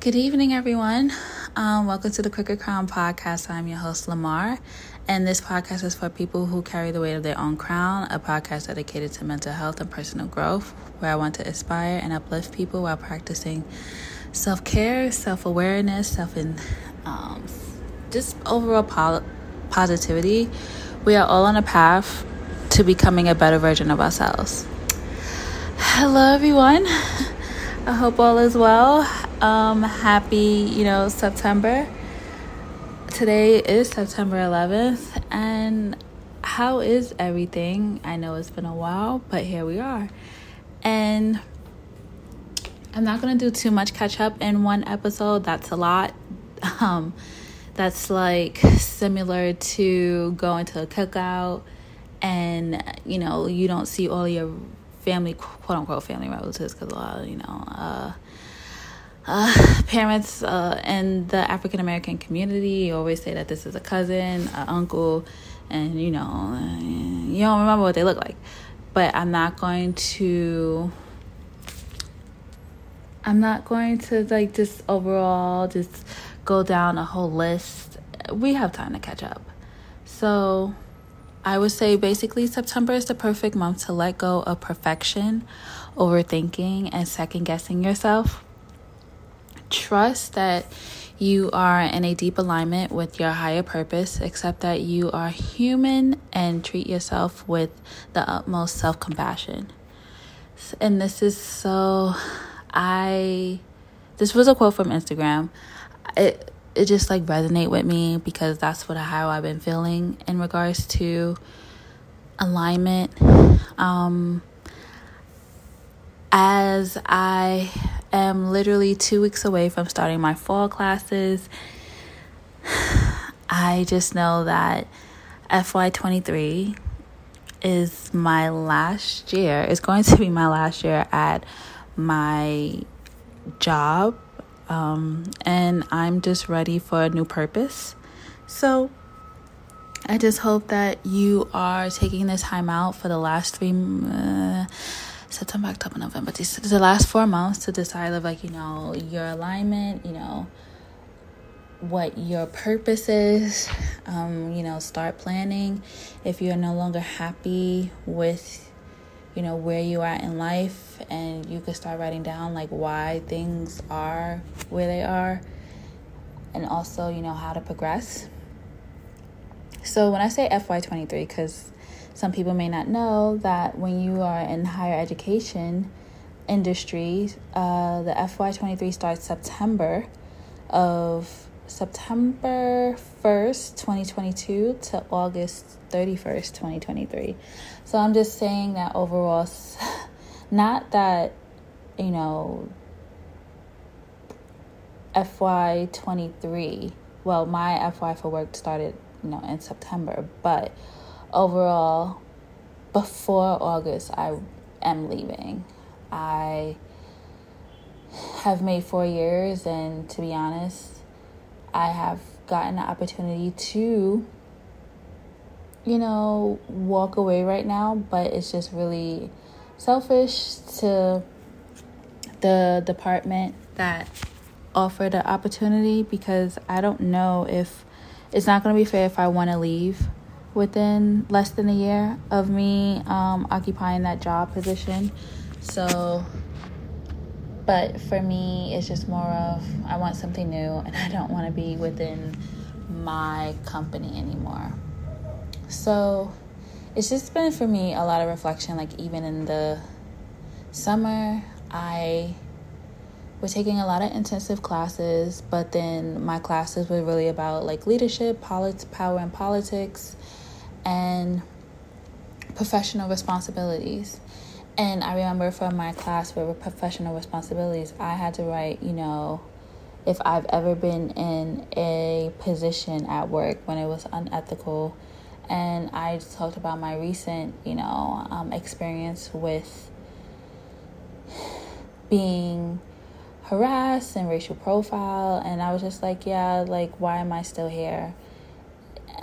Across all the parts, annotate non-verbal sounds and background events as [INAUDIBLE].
Good evening, everyone. Um, welcome to the Crooked Crown Podcast. I'm your host, Lamar, and this podcast is for people who carry the weight of their own crown, a podcast dedicated to mental health and personal growth, where I want to inspire and uplift people while practicing self care, self awareness, self and um, just overall po- positivity. We are all on a path to becoming a better version of ourselves. Hello, everyone. I hope all is well. Um, happy, you know, September. Today is September 11th, and how is everything? I know it's been a while, but here we are. And I'm not going to do too much catch up in one episode. That's a lot. [LAUGHS] Um, that's like similar to going to a cookout and, you know, you don't see all your family, quote unquote, family relatives, because a lot, of, you know, uh, uh, parents uh, in the African American community always say that this is a cousin, an uncle, and you know, you don't remember what they look like. But I'm not going to. I'm not going to like just overall just go down a whole list. We have time to catch up. So I would say basically September is the perfect month to let go of perfection, overthinking, and second guessing yourself. Trust that you are in a deep alignment with your higher purpose, accept that you are human, and treat yourself with the utmost self compassion. And this is so, I, this was a quote from Instagram. It, it just like resonate with me because that's what how I've been feeling in regards to alignment. Um, as I am literally two weeks away from starting my fall classes. [SIGHS] I just know that FY23 is my last year, it's going to be my last year at my job. Um, and I'm just ready for a new purpose. So I just hope that you are taking this time out for the last three. Uh, September, October, November, the last four months to decide of like, you know, your alignment, you know, what your purpose is, um, you know, start planning. If you're no longer happy with, you know, where you are in life and you could start writing down like why things are where they are and also, you know, how to progress. So when I say FY23, because some people may not know that when you are in higher education industry, uh, the FY23 starts September of September 1st, 2022 to August 31st, 2023. So I'm just saying that overall, [LAUGHS] not that, you know, FY23, well, my FY for work started, you know, in September, but overall, before August, I am leaving. I have made four years, and to be honest, I have gotten the opportunity to, you know, walk away right now, but it's just really selfish to the department that offered the opportunity because I don't know if it's not going to be fair if I want to leave within less than a year of me um, occupying that job position. So, but for me, it's just more of I want something new and I don't want to be within my company anymore. So, it's just been for me a lot of reflection. Like, even in the summer, I was taking a lot of intensive classes, but then my classes were really about like leadership, polit- power, and politics and professional responsibilities. And I remember from my class for professional responsibilities, I had to write, you know, if I've ever been in a position at work when it was unethical. And I talked about my recent, you know, um, experience with being harassed and racial profile. And I was just like, yeah, like, why am I still here?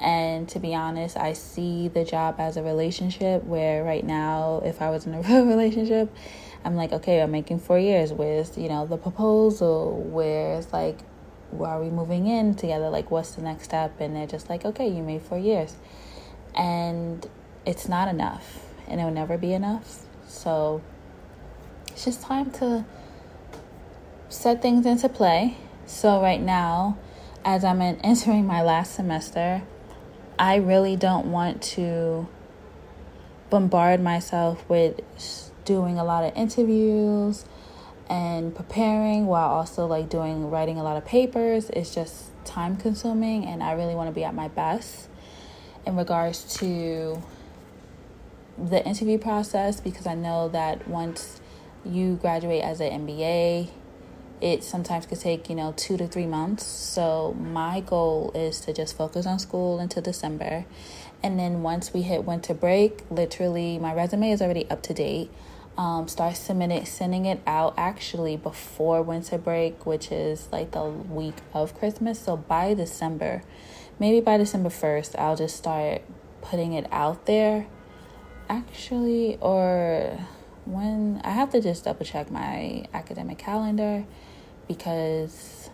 And to be honest, I see the job as a relationship where right now, if I was in a [LAUGHS] real relationship, I'm like, okay, I'm making four years. Where's, you know, the proposal? Where's like, where are we moving in together? Like, what's the next step? And they're just like, okay, you made four years. And it's not enough, and it'll never be enough. So it's just time to set things into play. So, right now, as I'm [LAUGHS] entering my last semester, I really don't want to bombard myself with doing a lot of interviews and preparing while also like doing writing a lot of papers. It's just time consuming and I really want to be at my best in regards to the interview process because I know that once you graduate as an MBA it sometimes could take you know two to three months. So my goal is to just focus on school until december. And then once we hit winter break literally my resume is already up to date. Um, start submitting sending it out actually before winter break which is like the week of christmas. So by december maybe by december 1st i'll just start putting it out there. Actually or when i have to just double check my academic calendar because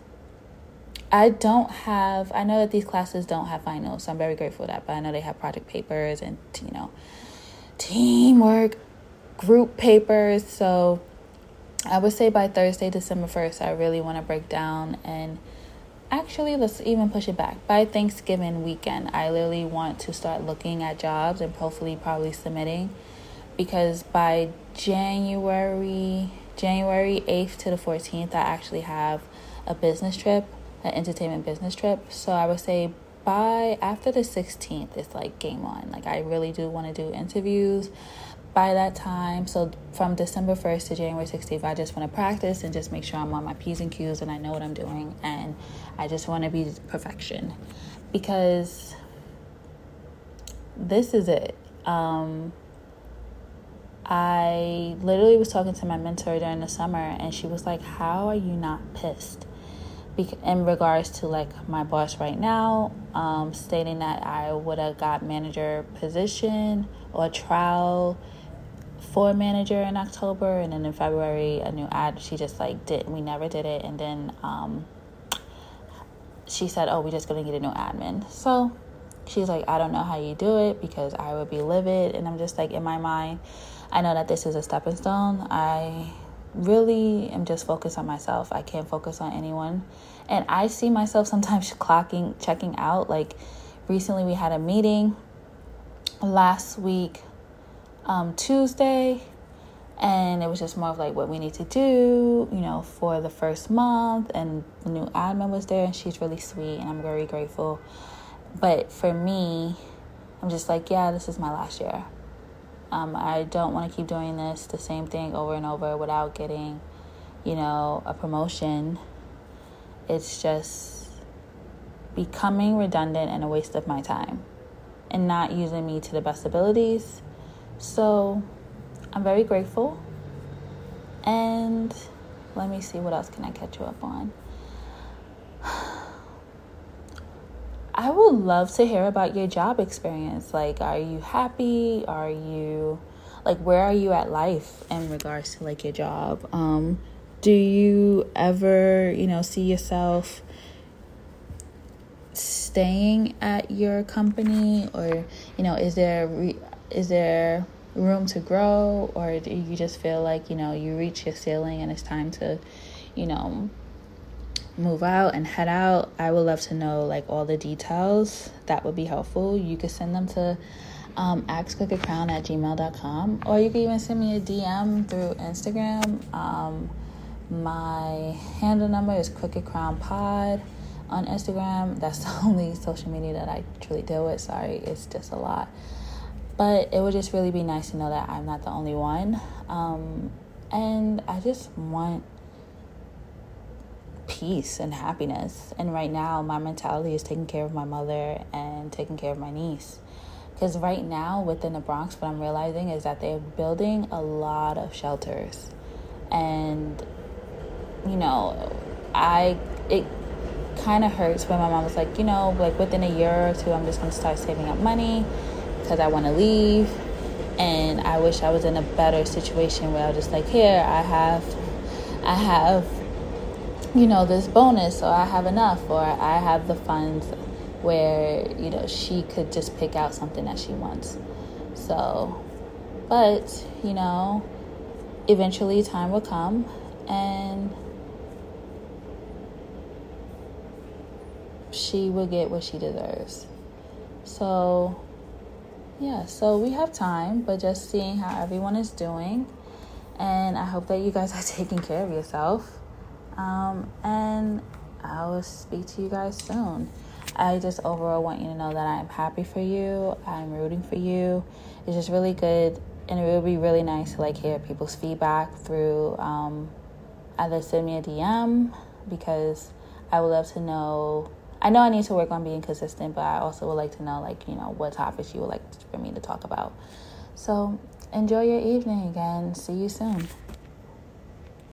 I don't have, I know that these classes don't have finals, so I'm very grateful for that, but I know they have project papers and, you know, teamwork, group papers. So I would say by Thursday, December 1st, I really want to break down and actually, let's even push it back. By Thanksgiving weekend, I literally want to start looking at jobs and hopefully probably submitting because by January, January 8th to the 14th, I actually have a business trip, an entertainment business trip. So I would say by after the 16th, it's like game on. Like, I really do want to do interviews by that time. So from December 1st to January 16th, I just want to practice and just make sure I'm on my P's and Q's and I know what I'm doing. And I just want to be perfection because this is it. Um, I literally was talking to my mentor during the summer, and she was like, How are you not pissed? in regards to like my boss right now, um, stating that I would have got manager position or trial for manager in October, and then in February a new ad. She just like did we never did it, and then um, she said, "Oh, we're just gonna get a new admin." So she's like, "I don't know how you do it because I would be livid," and I'm just like in my mind. I know that this is a stepping stone. I really am just focused on myself. I can't focus on anyone. And I see myself sometimes [LAUGHS] clocking, checking out. Like recently, we had a meeting last week, um, Tuesday, and it was just more of like what we need to do, you know, for the first month. And the new admin was there, and she's really sweet, and I'm very grateful. But for me, I'm just like, yeah, this is my last year. Um, I don't want to keep doing this, the same thing over and over without getting, you know, a promotion. It's just becoming redundant and a waste of my time and not using me to the best abilities. So I'm very grateful. And let me see what else can I catch you up on. I would love to hear about your job experience. Like, are you happy? Are you like where are you at life in regards to like your job? Um, do you ever, you know, see yourself staying at your company or, you know, is there re- is there room to grow or do you just feel like, you know, you reach your ceiling and it's time to, you know, move out and head out, I would love to know like all the details. That would be helpful. You could send them to um, axcookiecrown at gmail.com or you can even send me a DM through Instagram. Um, my handle number is Crooked Crown Pod on Instagram. That's the [LAUGHS] only social media that I truly deal with. Sorry, it's just a lot. But it would just really be nice to know that I'm not the only one. Um, and I just want peace and happiness. And right now, my mentality is taking care of my mother and taking care of my niece. Because right now, within the Bronx, what I'm realizing is that they're building a lot of shelters. And, you know, I, it kind of hurts when my mom was like, you know, like within a year or two, I'm just going to start saving up money because I want to leave. And I wish I was in a better situation where I was just like, here, I have, I have, you know, this bonus, or I have enough, or I have the funds where, you know, she could just pick out something that she wants. So, but, you know, eventually time will come and she will get what she deserves. So, yeah, so we have time, but just seeing how everyone is doing. And I hope that you guys [LAUGHS] are taking care of yourself. Um, and I will speak to you guys soon. I just overall want you to know that I'm happy for you. I'm rooting for you. It's just really good, and it would be really nice to like hear people's feedback through um, either send me a DM because I would love to know. I know I need to work on being consistent, but I also would like to know, like, you know, what topics you would like for me to talk about. So enjoy your evening and see you soon.